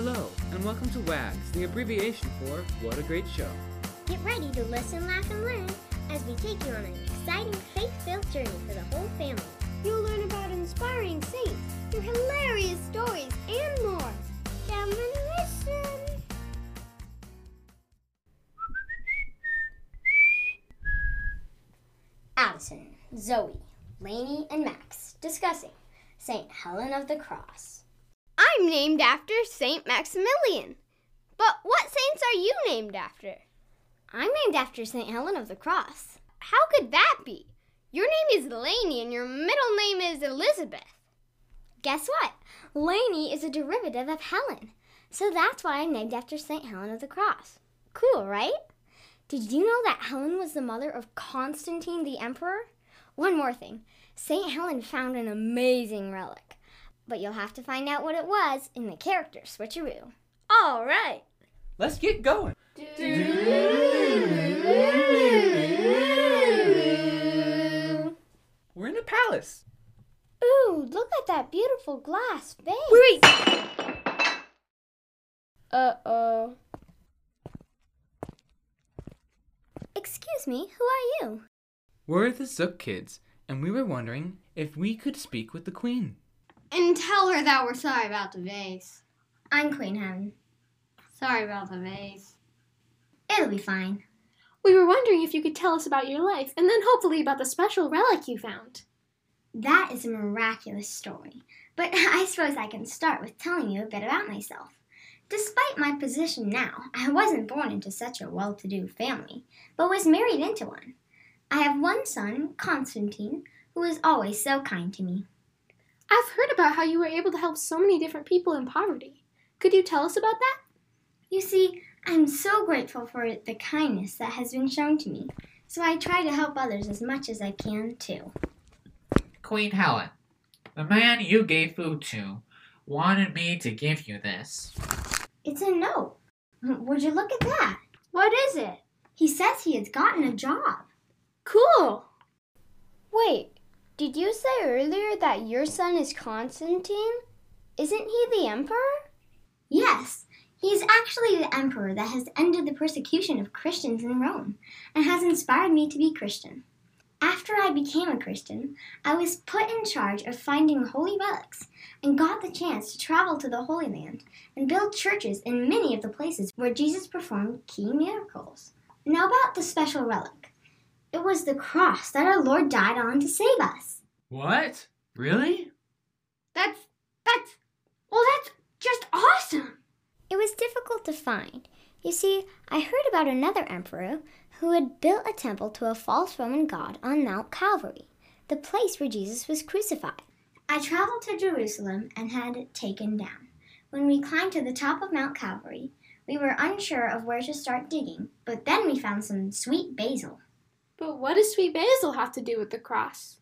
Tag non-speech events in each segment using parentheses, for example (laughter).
Hello, and welcome to WAGS, the abbreviation for What a Great Show. Get ready to listen, laugh, and learn as we take you on an exciting faith-filled journey for the whole family. You'll learn about inspiring saints, their hilarious stories, and more. Come and listen. Addison, Zoe, Lainey, and Max discussing St. Helen of the Cross. I'm named after Saint Maximilian. But what saints are you named after? I'm named after St. Helen of the Cross. How could that be? Your name is Lainey and your middle name is Elizabeth. Guess what? Lainey is a derivative of Helen. So that's why I'm named after St. Helen of the Cross. Cool, right? Did you know that Helen was the mother of Constantine the Emperor? One more thing St. Helen found an amazing relic, but you'll have to find out what it was in the character switcheroo. All right. Let's get going. We're in a palace. Ooh, look at that beautiful glass vase. Wait, wait. Uh oh. Excuse me, who are you? We're the Zook kids, and we were wondering if we could speak with the Queen. And tell her that we're sorry about the vase. I'm Queen Helen. Sorry about the vase. It'll be fine. We were wondering if you could tell us about your life and then hopefully about the special relic you found. That is a miraculous story, but (laughs) I suppose I can start with telling you a bit about myself. Despite my position now, I wasn't born into such a well to do family, but was married into one. I have one son, Constantine, who is always so kind to me. I've heard about how you were able to help so many different people in poverty. Could you tell us about that? You see, I'm so grateful for the kindness that has been shown to me, so I try to help others as much as I can too. Queen Helen, the man you gave food to wanted me to give you this. It's a note. Would you look at that? What is it? He says he has gotten a job. Cool. Wait, did you say earlier that your son is Constantine? Isn't he the emperor? Yes, he is actually the emperor that has ended the persecution of Christians in Rome and has inspired me to be Christian. After I became a Christian, I was put in charge of finding holy relics and got the chance to travel to the Holy Land and build churches in many of the places where Jesus performed key miracles. Now, about the special relic. It was the cross that our Lord died on to save us. What? Really? That's that's well that's just awesome. It was difficult to find. You see, I heard about another emperor who had built a temple to a false Roman god on Mount Calvary, the place where Jesus was crucified. I traveled to Jerusalem and had it taken down. When we climbed to the top of Mount Calvary, we were unsure of where to start digging, but then we found some sweet basil. But what does sweet basil have to do with the cross?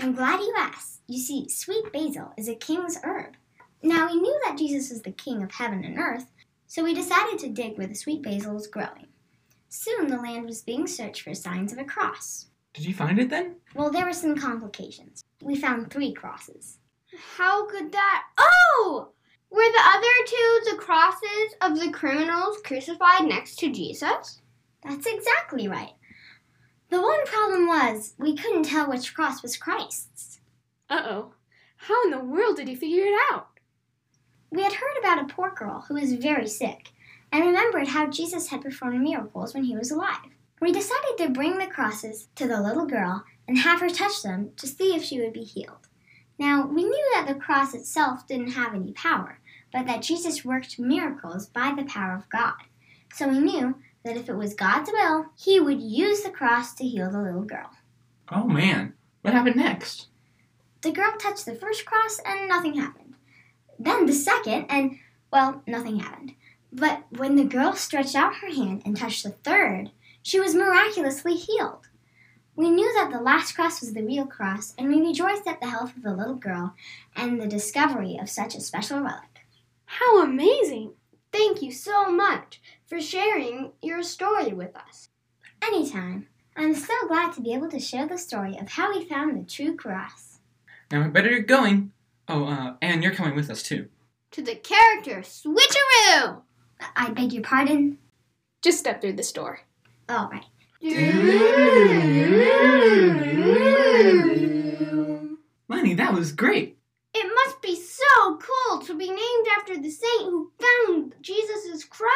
I'm glad you asked. You see, sweet basil is a king's herb. Now, we knew that Jesus was the king of heaven and earth, so we decided to dig where the sweet basil was growing. Soon the land was being searched for signs of a cross. Did you find it then? Well, there were some complications. We found three crosses. How could that Oh! Were the other two the crosses of the criminals crucified next to Jesus? That's exactly right. The one problem was we couldn't tell which cross was Christ's. Uh oh. How in the world did you figure it out? We had heard about a poor girl who was very sick and remembered how Jesus had performed miracles when he was alive. We decided to bring the crosses to the little girl and have her touch them to see if she would be healed. Now, we knew that the cross itself didn't have any power, but that Jesus worked miracles by the power of God. So we knew that if it was God's will, he would use the cross to heal the little girl. Oh man, what happened next? The girl touched the first cross and nothing happened. Then the second, and, well, nothing happened. But when the girl stretched out her hand and touched the third, she was miraculously healed. We knew that the last cross was the real cross, and we rejoiced at the health of the little girl and the discovery of such a special relic. How amazing! Thank you so much for sharing your story with us. Anytime. I'm so glad to be able to share the story of how we found the true cross. Now we better get going. Oh, uh, and you're coming with us too. To the character switcheroo! I beg your pardon? Just step through this door. Oh, right. Lenny, that was great. It must be so cool to be named after the saint who found Jesus' cross.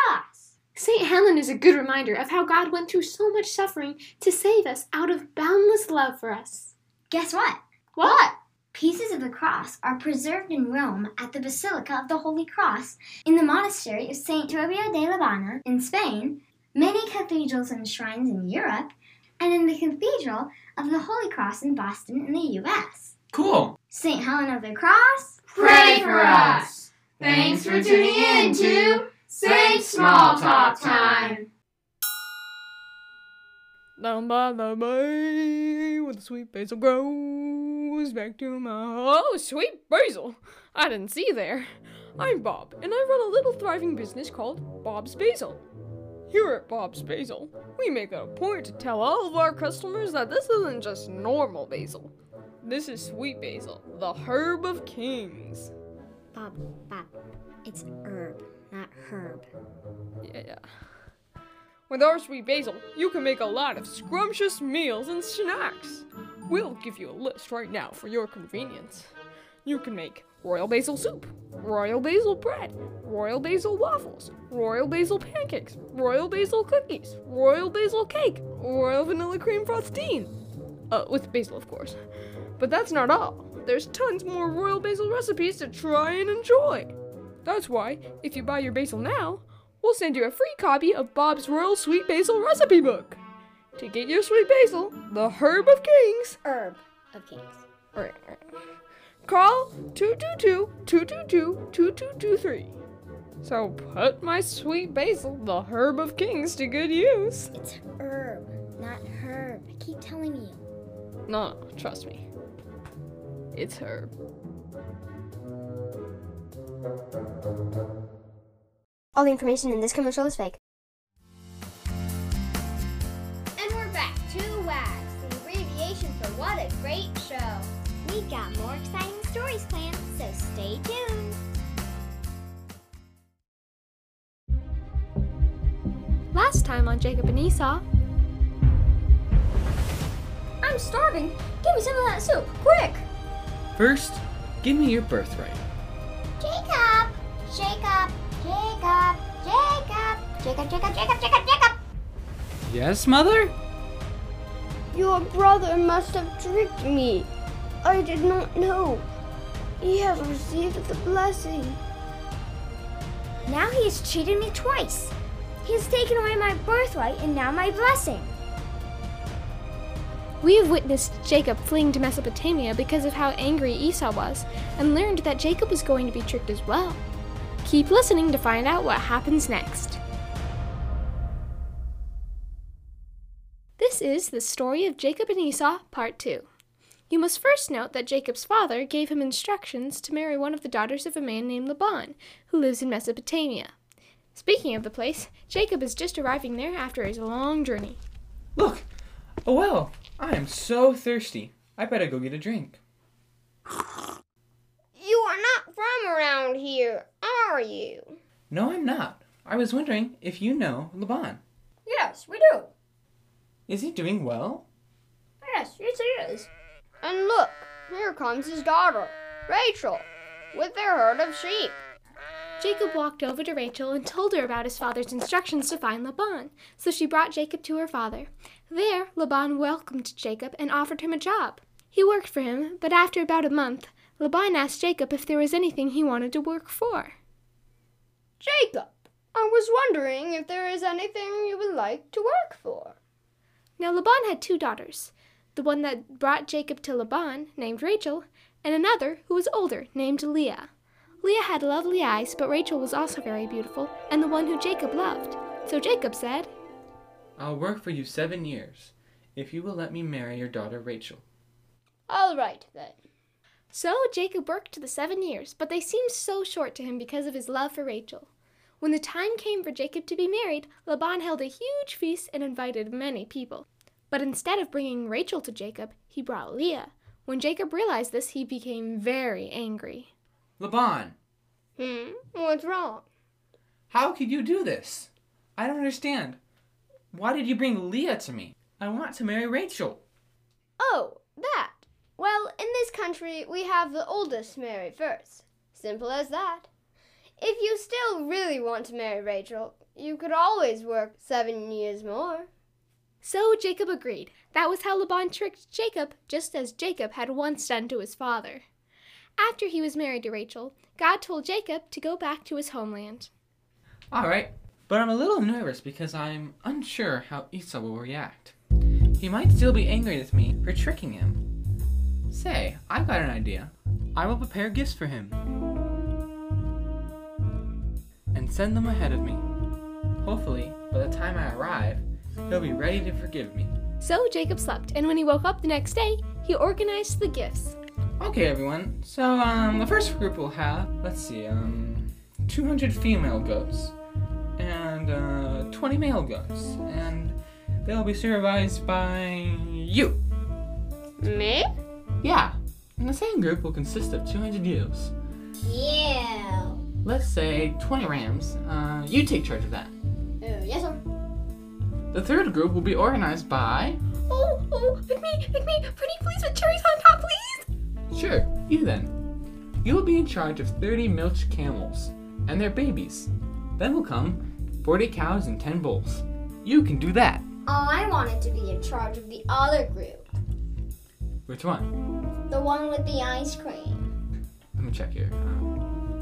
St. Helen is a good reminder of how God went through so much suffering to save us out of boundless love for us. Guess what? What? Pieces of the cross are preserved in Rome at the Basilica of the Holy Cross in the monastery of St. Toribio de Liébana in Spain, many cathedrals and shrines in Europe, and in the Cathedral of the Holy Cross in Boston in the U.S. Cool. St. Helen of the Cross, Pray for us. Thanks for tuning in to Saint Small Talk Down by the bay, where the sweet basil grows, back to my oh, sweet basil! I didn't see you there. I'm Bob, and I run a little thriving business called Bob's Basil. Here at Bob's Basil, we make it a point to tell all of our customers that this isn't just normal basil. This is sweet basil, the herb of kings. Bob, Bob, it's herb, not herb. Yeah, yeah. With our sweet basil, you can make a lot of scrumptious meals and snacks. We'll give you a list right now for your convenience. You can make royal basil soup, royal basil bread, royal basil waffles, royal basil pancakes, royal basil cookies, royal basil cake, royal vanilla cream frosting. Uh, with basil, of course. But that's not all. There's tons more royal basil recipes to try and enjoy. That's why, if you buy your basil now, we'll send you a free copy of Bob's Royal Sweet Basil Recipe Book. To get your sweet basil, the herb of kings, Herb of kings. Right, right. Call 222-222-2223. So put my sweet basil, the herb of kings, to good use. It's herb, not herb. I keep telling you. No, trust me. It's herb. All the information in this commercial is fake. And we're back to WAGS, the abbreviation for What a Great Show. We've got more exciting stories planned, so stay tuned. Last time on Jacob and Esau, I'm starving. Give me some of that soup, quick! First, give me your birthright. Jacob! Jacob! Jacob! Jacob! Jacob, Jacob, Jacob, Jacob, Jacob! Yes, Mother? Your brother must have tricked me. I did not know. He has received the blessing. Now he has cheated me twice. He has taken away my birthright and now my blessing. we have witnessed Jacob fleeing to Mesopotamia because of how angry Esau was, and learned that Jacob was going to be tricked as well. Keep listening to find out what happens next. Is the story of Jacob and Esau, Part 2. You must first note that Jacob's father gave him instructions to marry one of the daughters of a man named Laban, who lives in Mesopotamia. Speaking of the place, Jacob is just arriving there after his long journey. Look, a well. I am so thirsty. I better go get a drink. You are not from around here, are you? No, I'm not. I was wondering if you know Laban. Yes, we do. Is he doing well? Yes, yes, he is. And look, here comes his daughter, Rachel, with their herd of sheep. Jacob walked over to Rachel and told her about his father's instructions to find Laban, so she brought Jacob to her father. There, Laban welcomed Jacob and offered him a job. He worked for him, but after about a month, Laban asked Jacob if there was anything he wanted to work for. Jacob, I was wondering if there is anything you would like to work for. Now Laban had two daughters, the one that brought Jacob to Laban, named Rachel, and another who was older, named Leah. Leah had lovely eyes, but Rachel was also very beautiful, and the one who Jacob loved. So Jacob said, I'll work for you seven years if you will let me marry your daughter Rachel. All right then. So Jacob worked the seven years, but they seemed so short to him because of his love for Rachel. When the time came for Jacob to be married, Laban held a huge feast and invited many people. But instead of bringing Rachel to Jacob, he brought Leah. When Jacob realized this, he became very angry. Laban, Hmm, what's wrong? How could you do this? I don't understand. Why did you bring Leah to me? I want to marry Rachel. Oh, that. Well, in this country, we have the oldest marry first. Simple as that. If you still really want to marry Rachel, you could always work seven years more. So Jacob agreed. That was how Laban tricked Jacob, just as Jacob had once done to his father. After he was married to Rachel, God told Jacob to go back to his homeland. All right, but I'm a little nervous because I'm unsure how Esau will react. He might still be angry with me for tricking him. Say, I've got an idea. I will prepare gifts for him and send them ahead of me. Hopefully, by the time I arrive, he'll be ready to forgive me. So Jacob slept, and when he woke up the next day, he organized the gifts. Okay, everyone. So, um, the first group will have, let's see, um, 200 female goats and uh, 20 male goats, and they'll be supervised by you. Me? Yeah, and the same group will consist of 200 ewes. Yeah. Let's say 20 rams. Uh, you take charge of that. Oh, yes, sir. The third group will be organized by. Oh, oh, pick me, pick me, pretty please with cherries on top, please. Sure, you then. You will be in charge of 30 milch camels and their babies. Then will come 40 cows and 10 bulls. You can do that. Oh, I wanted to be in charge of the other group. Which one? The one with the ice cream. Let me check here. Uh,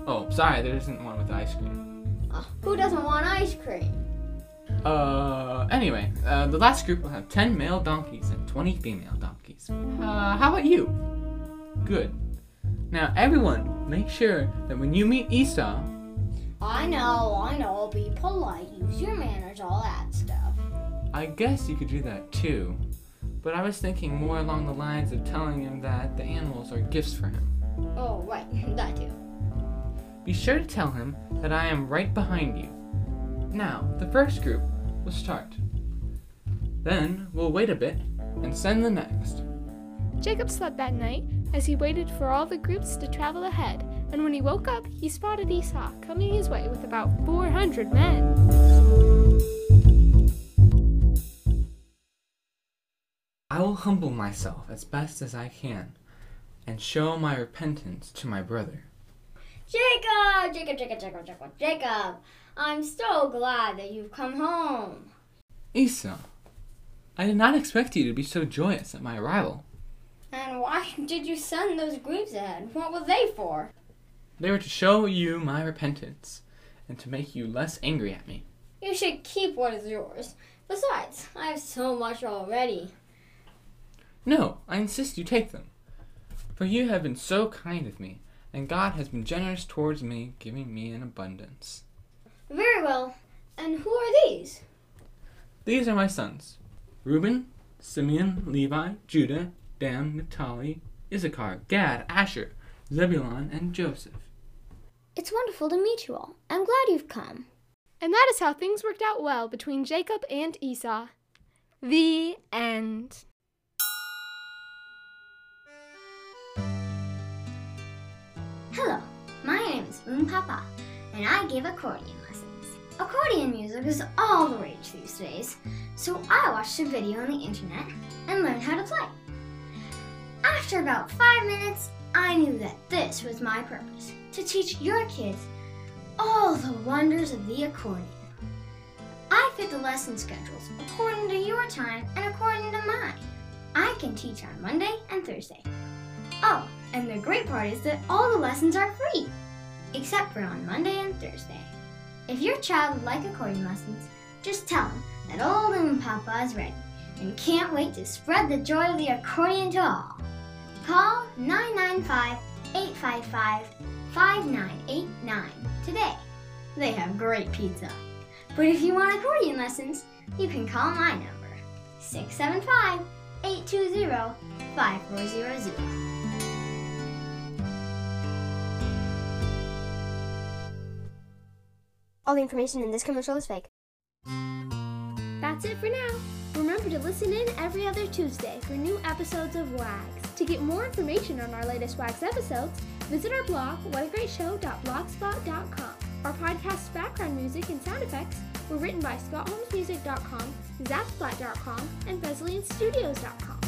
oh, sorry, there isn't one with ice cream. Uh, who doesn't want ice cream? Uh, anyway, uh, the last group will have 10 male donkeys and 20 female donkeys. Uh, how about you? Good. Now, everyone, make sure that when you meet Esau, I know, I know. Be polite. Use your manners, all that stuff. I guess you could do that too. But I was thinking more along the lines of telling him that the animals are gifts for him. Oh, right. That too. Be sure to tell him that I am right behind you. Now, the first group will start. Then we'll wait a bit and send the next. Jacob slept that night as he waited for all the groups to travel ahead, and when he woke up, he spotted Esau coming his way with about 400 men. I will humble myself as best as I can and show my repentance to my brother. Jacob, Jacob, Jacob, Jacob, Jacob, Jacob. I'm so glad that you've come home. Esau, I did not expect you to be so joyous at my arrival. And why (laughs) did you send those groups ahead? What were they for? They were to show you my repentance and to make you less angry at me. You should keep what is yours. Besides, I have so much already. No, I insist you take them. For you have been so kind with me, and God has been generous towards me, giving me an abundance. Very well. And who are these? These are my sons Reuben, Simeon, Levi, Judah, Dan, Naphtali, Issachar, Gad, Asher, Zebulun, and Joseph. It's wonderful to meet you all. I'm glad you've come. And that is how things worked out well between Jacob and Esau. The end. Name Papa, and I give accordion lessons. Accordion music is all the rage these days, so I watched a video on the internet and learned how to play. After about five minutes, I knew that this was my purpose to teach your kids all the wonders of the accordion. I fit the lesson schedules according to your time and according to mine. I can teach on Monday and Thursday. Oh, and the great part is that all the lessons are free, except for on Monday and Thursday. If your child would like accordion lessons, just tell them that old Moon Papa is ready and can't wait to spread the joy of the accordion to all. Call 995 855 5989 today. They have great pizza. But if you want accordion lessons, you can call my number 675 820 5400. All the information in this commercial is fake. That's it for now. Remember to listen in every other Tuesday for new episodes of WAGS. To get more information on our latest WAGS episodes, Visit our blog, whatagreatshow.blogspot.com. Our podcast's background music and sound effects were written by scottholmesmusic.com, zapsplat.com, and BesleyanStudios.com.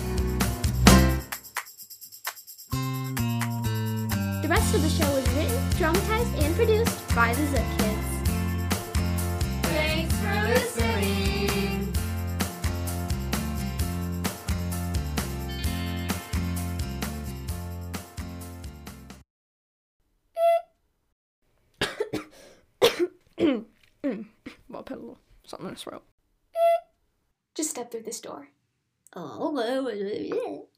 The rest of the show was written, dramatized, and produced by the Zip Kids. Little something in his throat. Just step through this door. Oh,